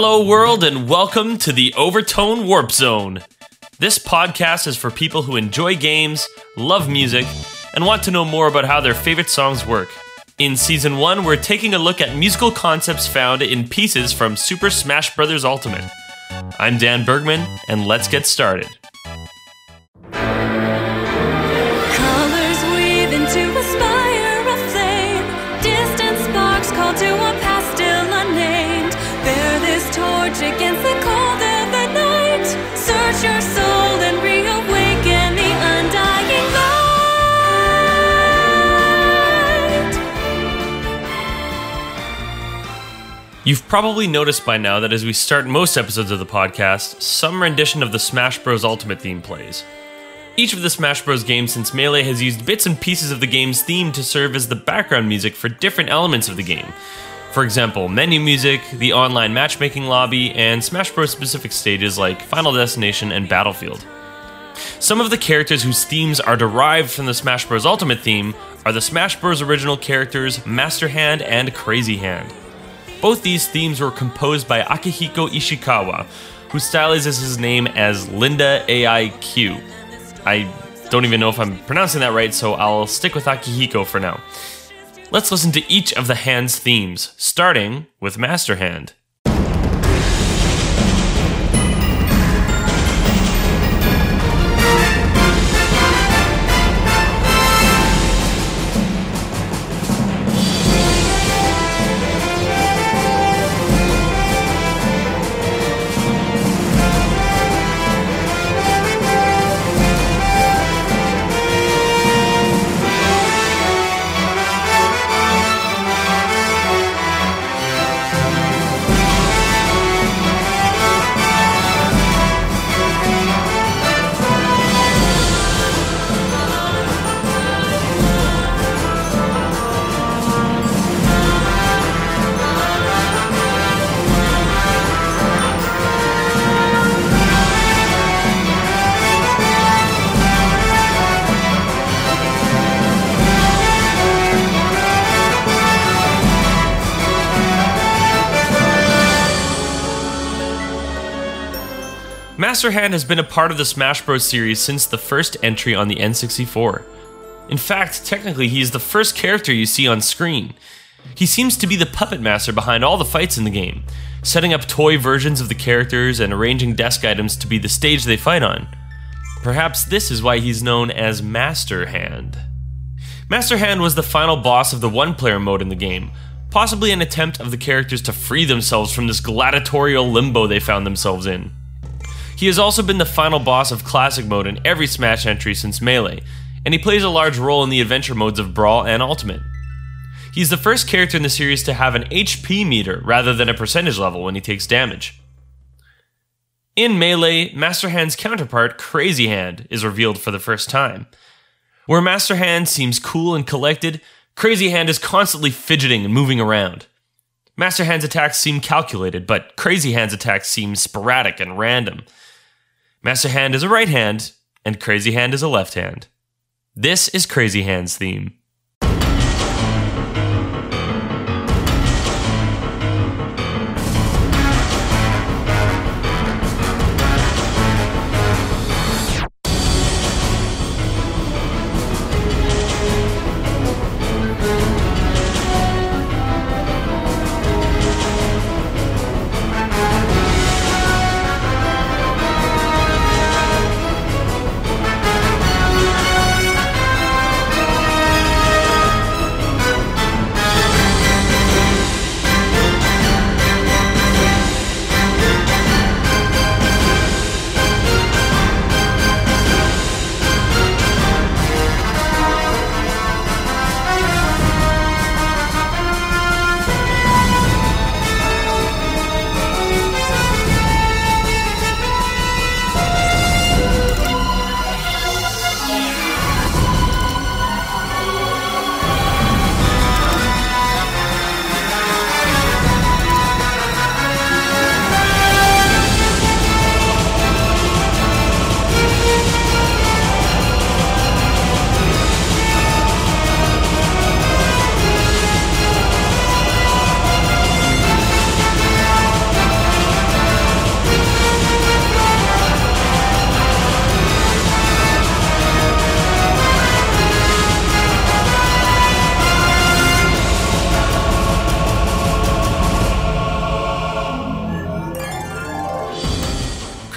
Hello, world, and welcome to the Overtone Warp Zone. This podcast is for people who enjoy games, love music, and want to know more about how their favorite songs work. In season 1, we're taking a look at musical concepts found in pieces from Super Smash Bros. Ultimate. I'm Dan Bergman, and let's get started. You've probably noticed by now that as we start most episodes of the podcast, some rendition of the Smash Bros. Ultimate theme plays. Each of the Smash Bros. games since Melee has used bits and pieces of the game's theme to serve as the background music for different elements of the game. For example, menu music, the online matchmaking lobby, and Smash Bros. specific stages like Final Destination and Battlefield. Some of the characters whose themes are derived from the Smash Bros. Ultimate theme are the Smash Bros. original characters Master Hand and Crazy Hand. Both these themes were composed by Akihiko Ishikawa, who stylizes his name as Linda AI-CUE. I don't even know if I'm pronouncing that right, so I'll stick with Akihiko for now. Let's listen to each of the hand's themes, starting with Master Hand. Master Hand has been a part of the Smash Bros. series since the first entry on the N64. In fact, technically, he is the first character you see on screen. He seems to be the puppet master behind all the fights in the game, setting up toy versions of the characters and arranging desk items to be the stage they fight on. Perhaps this is why he's known as Master Hand. Master Hand was the final boss of the one player mode in the game, possibly an attempt of the characters to free themselves from this gladiatorial limbo they found themselves in. He has also been the final boss of Classic Mode in every Smash entry since Melee, and he plays a large role in the adventure modes of Brawl and Ultimate. He's the first character in the series to have an HP meter rather than a percentage level when he takes damage. In Melee, Master Hand's counterpart, Crazy Hand, is revealed for the first time. Where Master Hand seems cool and collected, Crazy Hand is constantly fidgeting and moving around. Master Hand's attacks seem calculated, but Crazy Hand's attacks seem sporadic and random. Master Hand is a right hand, and Crazy Hand is a left hand. This is Crazy Hand's theme.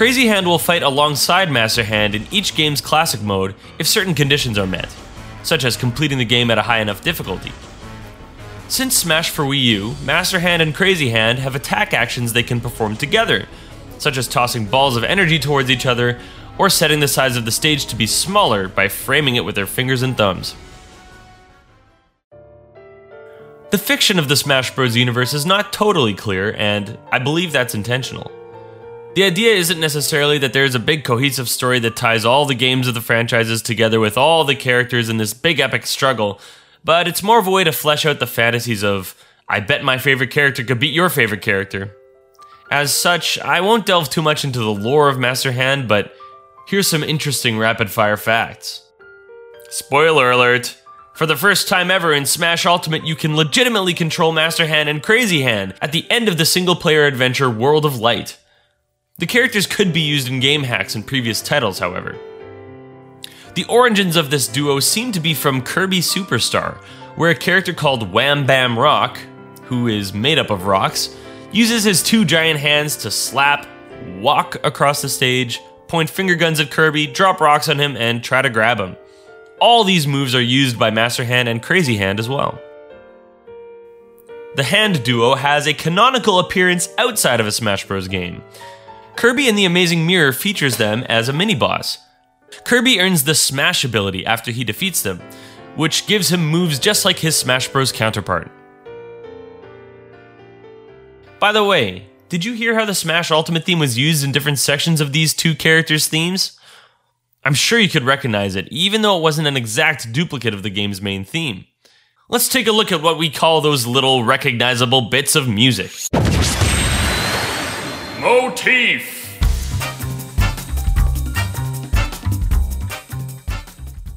Crazy Hand will fight alongside Master Hand in each game's classic mode if certain conditions are met, such as completing the game at a high enough difficulty. Since Smash for Wii U, Master Hand and Crazy Hand have attack actions they can perform together, such as tossing balls of energy towards each other or setting the size of the stage to be smaller by framing it with their fingers and thumbs. The fiction of the Smash Bros. universe is not totally clear, and I believe that's intentional. The idea isn't necessarily that there's a big cohesive story that ties all the games of the franchises together with all the characters in this big epic struggle, but it's more of a way to flesh out the fantasies of, I bet my favorite character could beat your favorite character. As such, I won't delve too much into the lore of Master Hand, but here's some interesting rapid fire facts. Spoiler alert! For the first time ever in Smash Ultimate, you can legitimately control Master Hand and Crazy Hand at the end of the single player adventure World of Light. The characters could be used in game hacks in previous titles, however. The origins of this duo seem to be from Kirby Superstar, where a character called Wham Bam Rock, who is made up of rocks, uses his two giant hands to slap, walk across the stage, point finger guns at Kirby, drop rocks on him, and try to grab him all these moves are used by Master Hand and Crazy Hand as well. The Hand duo has a canonical appearance outside of a Smash Bros. game. Kirby and the Amazing Mirror features them as a mini boss. Kirby earns the Smash ability after he defeats them, which gives him moves just like his Smash Bros. counterpart. By the way, did you hear how the Smash Ultimate theme was used in different sections of these two characters' themes? I'm sure you could recognize it, even though it wasn't an exact duplicate of the game's main theme. Let's take a look at what we call those little recognizable bits of music. Motif!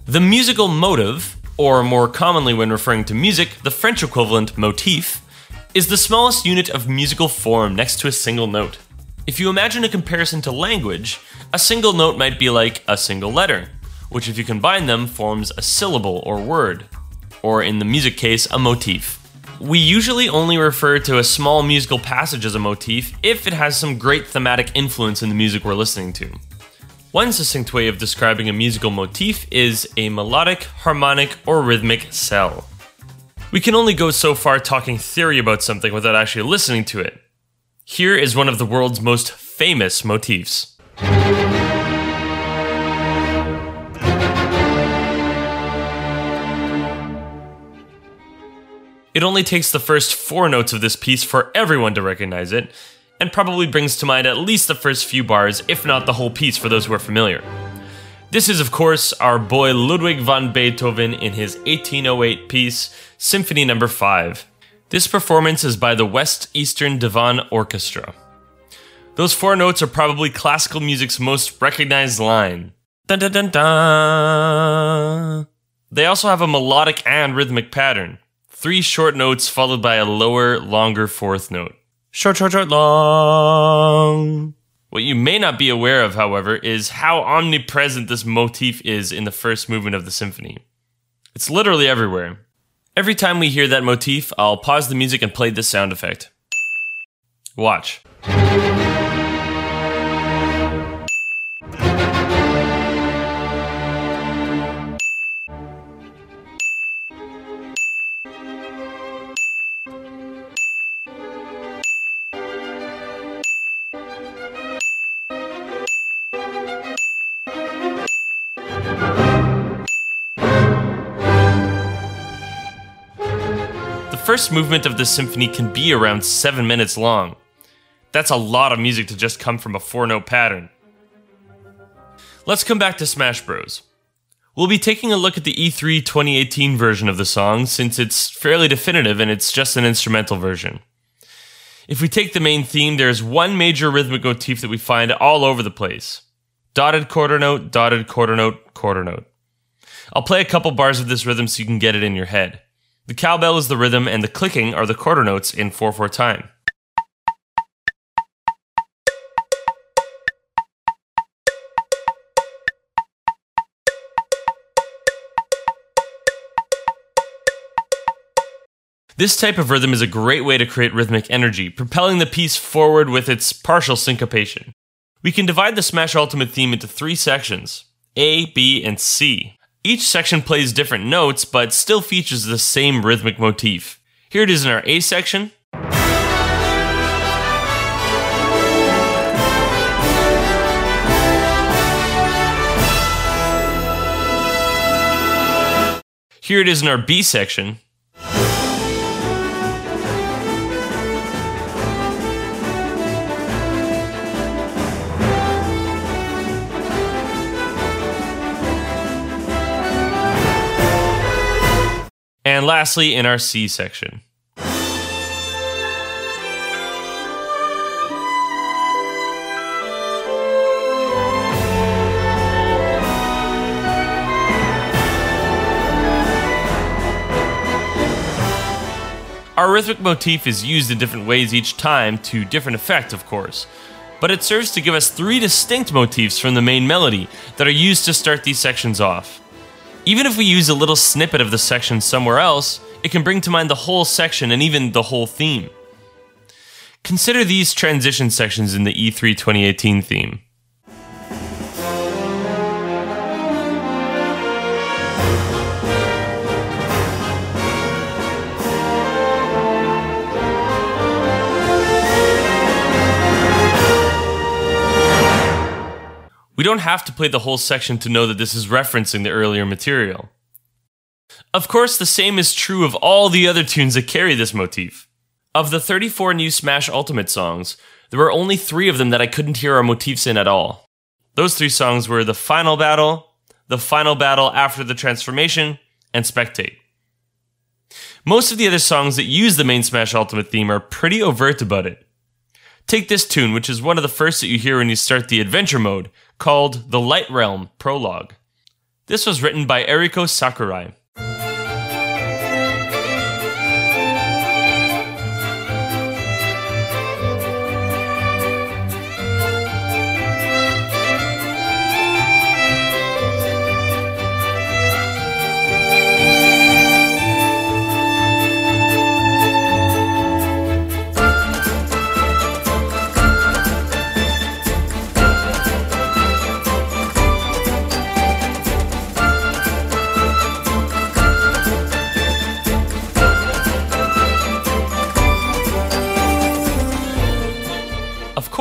The musical motive, or more commonly when referring to music, the French equivalent motif, is the smallest unit of musical form next to a single note. If you imagine a comparison to language, a single note might be like a single letter, which, if you combine them, forms a syllable or word, or in the music case, a motif. We usually only refer to a small musical passage as a motif if it has some great thematic influence in the music we're listening to. One succinct way of describing a musical motif is a melodic, harmonic, or rhythmic cell. We can only go so far talking theory about something without actually listening to it, here is one of the world's most famous motifs. It only takes the first four notes of this piece for everyone to recognize it, and probably brings to mind at least the first few bars, if not the whole piece for those who are familiar. This is, of course, our boy Ludwig van Beethoven in his 1808 piece, Symphony No. 5. This performance is by the West Eastern Divan Orchestra. Those four notes are probably classical music's most recognized line. Dun dun dun. They also have a melodic and rhythmic pattern. Three short notes followed by a lower, longer fourth note. Short, short, short, long. What you may not be aware of, however, is how omnipresent this motif is in the first movement of the symphony. It's literally everywhere. Every time we hear that motif, I'll pause the music and play this sound effect. Watch. First movement of the symphony can be around 7 minutes long. That's a lot of music to just come from a four note pattern. Let's come back to Smash Bros. We'll be taking a look at the E3 2018 version of the song since it's fairly definitive and it's just an instrumental version. If we take the main theme, there's one major rhythmic motif that we find all over the place dotted quarter note, dotted quarter note, quarter note. I'll play a couple bars of this rhythm so you can get it in your head. The cowbell is the rhythm, and the clicking are the quarter notes in 4 4 time. This type of rhythm is a great way to create rhythmic energy, propelling the piece forward with its partial syncopation. We can divide the Smash Ultimate theme into three sections A, B, and C. Each section plays different notes, but still features the same rhythmic motif. Here it is in our A section. Here it is in our B section. And lastly, in our C section. Our rhythmic motif is used in different ways each time to different effect, of course, but it serves to give us three distinct motifs from the main melody that are used to start these sections off. Even if we use a little snippet of the section somewhere else, it can bring to mind the whole section and even the whole theme. Consider these transition sections in the E3 2018 theme. We don't have to play the whole section to know that this is referencing the earlier material. Of course, the same is true of all the other tunes that carry this motif. Of the 34 new Smash Ultimate songs, there were only three of them that I couldn't hear our motifs in at all. Those three songs were The Final Battle, The Final Battle After the Transformation, and Spectate. Most of the other songs that use the main Smash Ultimate theme are pretty overt about it. Take this tune, which is one of the first that you hear when you start the adventure mode, called The Light Realm Prologue. This was written by Eriko Sakurai.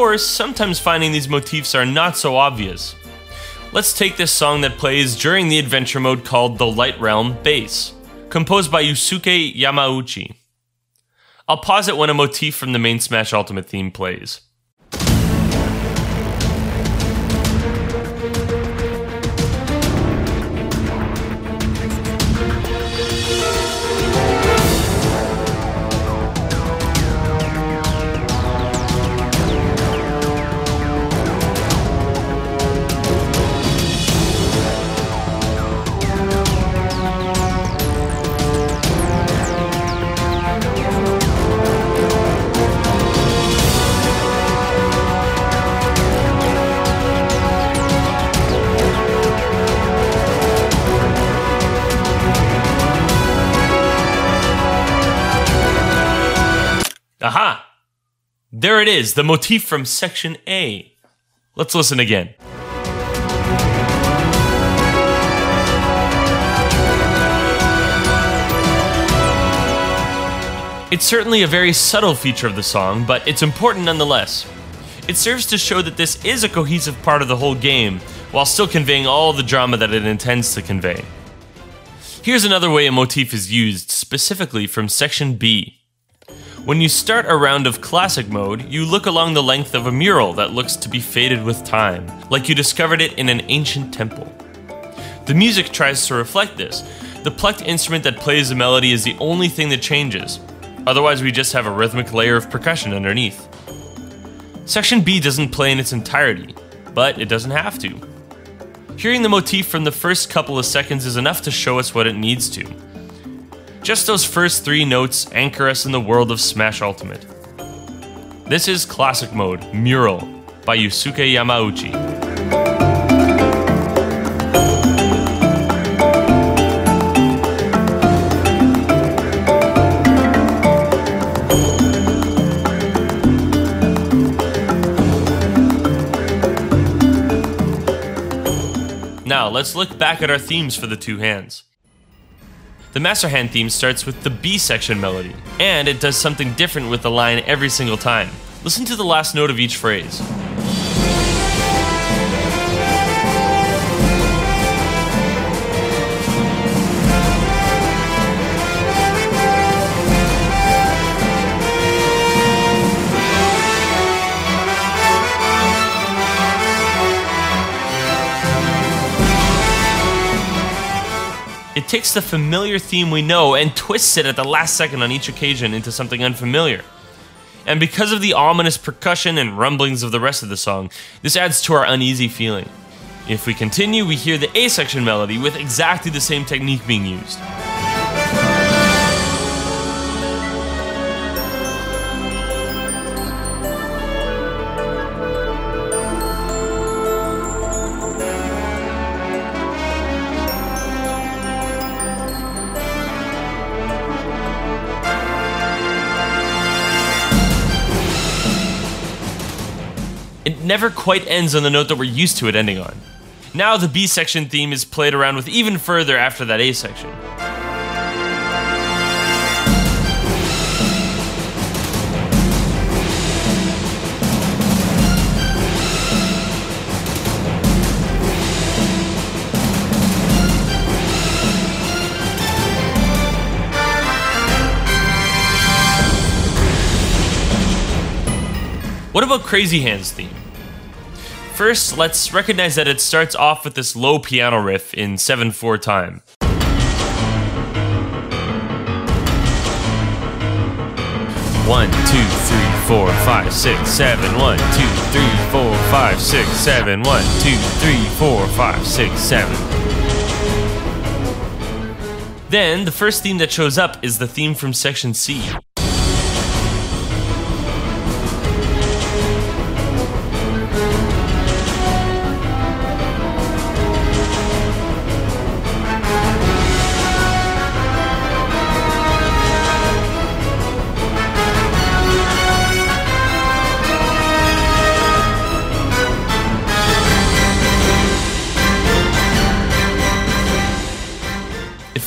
Course, sometimes finding these motifs are not so obvious. Let's take this song that plays during the adventure mode called The Light Realm Bass, composed by Yusuke Yamauchi. I'll pause it when a motif from the main Smash Ultimate theme plays. It is, the motif from section A. Let's listen again. It's certainly a very subtle feature of the song, but it's important nonetheless. It serves to show that this is a cohesive part of the whole game, while still conveying all the drama that it intends to convey. Here's another way a motif is used, specifically from section B. When you start a round of classic mode, you look along the length of a mural that looks to be faded with time, like you discovered it in an ancient temple. The music tries to reflect this. The plucked instrument that plays the melody is the only thing that changes. Otherwise, we just have a rhythmic layer of percussion underneath. Section B doesn't play in its entirety, but it doesn't have to. Hearing the motif from the first couple of seconds is enough to show us what it needs to. Just those first three notes anchor us in the world of Smash Ultimate. This is Classic Mode Mural by Yusuke Yamauchi. Now, let's look back at our themes for the two hands. The Master Hand theme starts with the B section melody, and it does something different with the line every single time. Listen to the last note of each phrase. Takes the familiar theme we know and twists it at the last second on each occasion into something unfamiliar. And because of the ominous percussion and rumblings of the rest of the song, this adds to our uneasy feeling. If we continue, we hear the A section melody with exactly the same technique being used. It never quite ends on the note that we're used to it ending on. Now the B section theme is played around with even further after that A section. What about Crazy Hands theme? First, let's recognize that it starts off with this low piano riff in 7 4 time. One, two, three, four, five, six, seven. One, two, three, four, five, six, seven. One, two, three, four, five, six, seven. Then, the first theme that shows up is the theme from section C.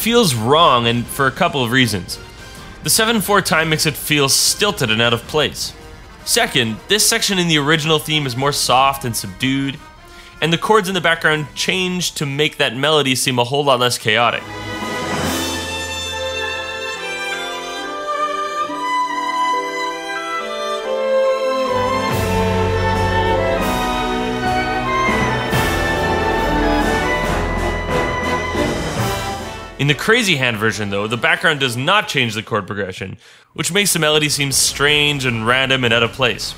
feels wrong, and for a couple of reasons. The 7 4 time makes it feel stilted and out of place. Second, this section in the original theme is more soft and subdued, and the chords in the background change to make that melody seem a whole lot less chaotic. In the Crazy Hand version, though, the background does not change the chord progression, which makes the melody seem strange and random and out of place.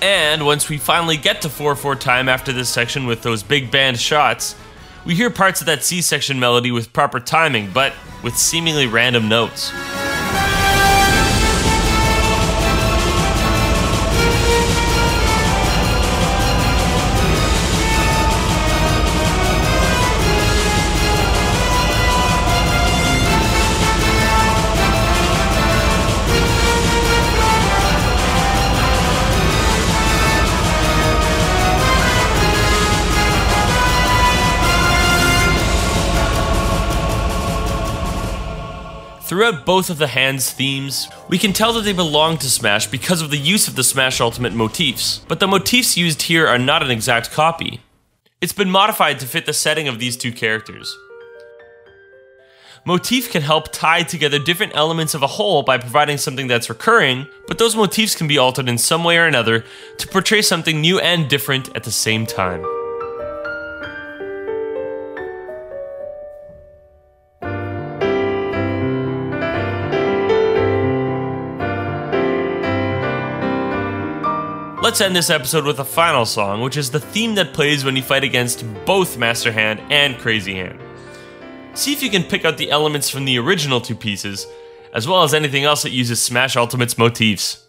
And once we finally get to 4 4 time after this section with those big band shots, we hear parts of that C section melody with proper timing, but with seemingly random notes. Throughout both of the Hands themes, we can tell that they belong to Smash because of the use of the Smash Ultimate motifs, but the motifs used here are not an exact copy. It's been modified to fit the setting of these two characters. Motif can help tie together different elements of a whole by providing something that's recurring, but those motifs can be altered in some way or another to portray something new and different at the same time. Let's end this episode with a final song, which is the theme that plays when you fight against both Master Hand and Crazy Hand. See if you can pick out the elements from the original two pieces, as well as anything else that uses Smash Ultimate's motifs.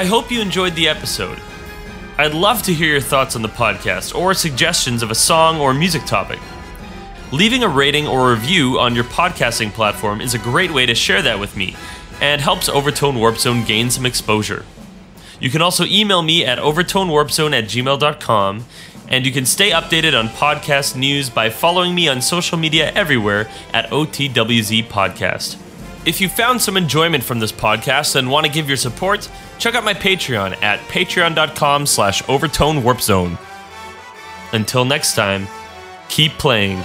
I hope you enjoyed the episode. I'd love to hear your thoughts on the podcast or suggestions of a song or music topic. Leaving a rating or review on your podcasting platform is a great way to share that with me and helps Overtone Warp Zone gain some exposure. You can also email me at overtonewarpzone at gmail.com, and you can stay updated on podcast news by following me on social media everywhere at OTWZ Podcast. If you found some enjoyment from this podcast and want to give your support, check out my Patreon at patreon.com slash overtonewarpzone. Until next time, keep playing.